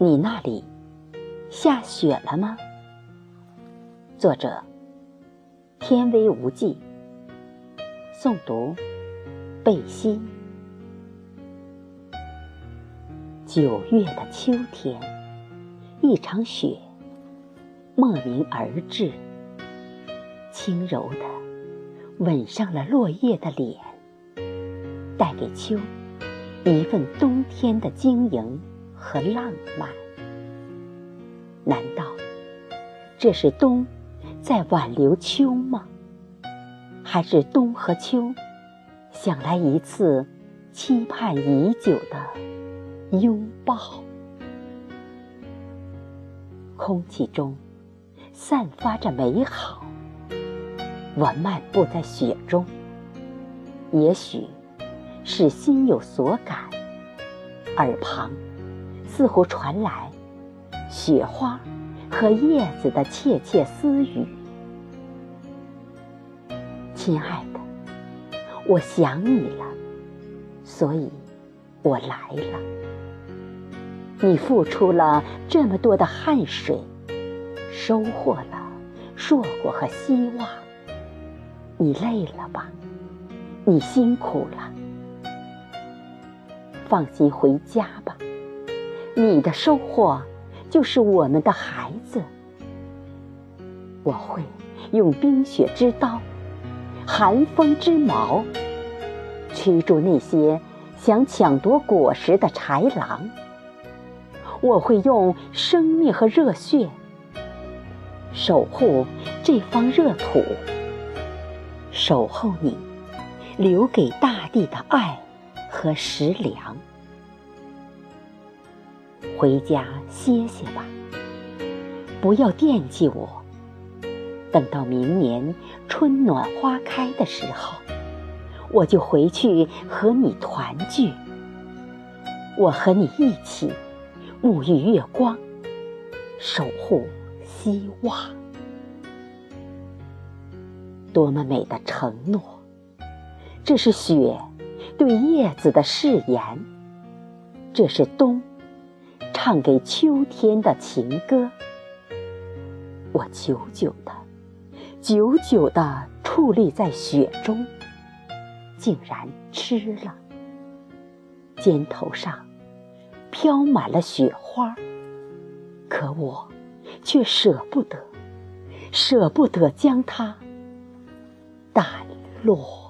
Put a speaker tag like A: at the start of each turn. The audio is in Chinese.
A: 你那里下雪了吗？作者：天微无际，诵读：贝西。九月的秋天，一场雪莫名而至，轻柔的吻上了落叶的脸，带给秋一份冬天的晶莹。和浪漫，难道这是冬在挽留秋吗？还是冬和秋想来一次期盼已久的拥抱？空气中散发着美好。我漫步在雪中，也许是心有所感，耳旁。似乎传来雪花和叶子的窃窃私语。亲爱的，我想你了，所以我来了。你付出了这么多的汗水，收获了硕果和希望。你累了吧？你辛苦了。放心回家吧。你的收获就是我们的孩子。我会用冰雪之刀、寒风之矛，驱逐那些想抢夺果实的豺狼。我会用生命和热血守护这方热土，守候你留给大地的爱和食粮。回家歇歇吧，不要惦记我。等到明年春暖花开的时候，我就回去和你团聚。我和你一起沐浴月光，守护希望。多么美的承诺！这是雪对叶子的誓言，这是冬。唱给秋天的情歌，我久久的、久久的矗立在雪中，竟然吃了。肩头上飘满了雪花，可我却舍不得，舍不得将它掸落。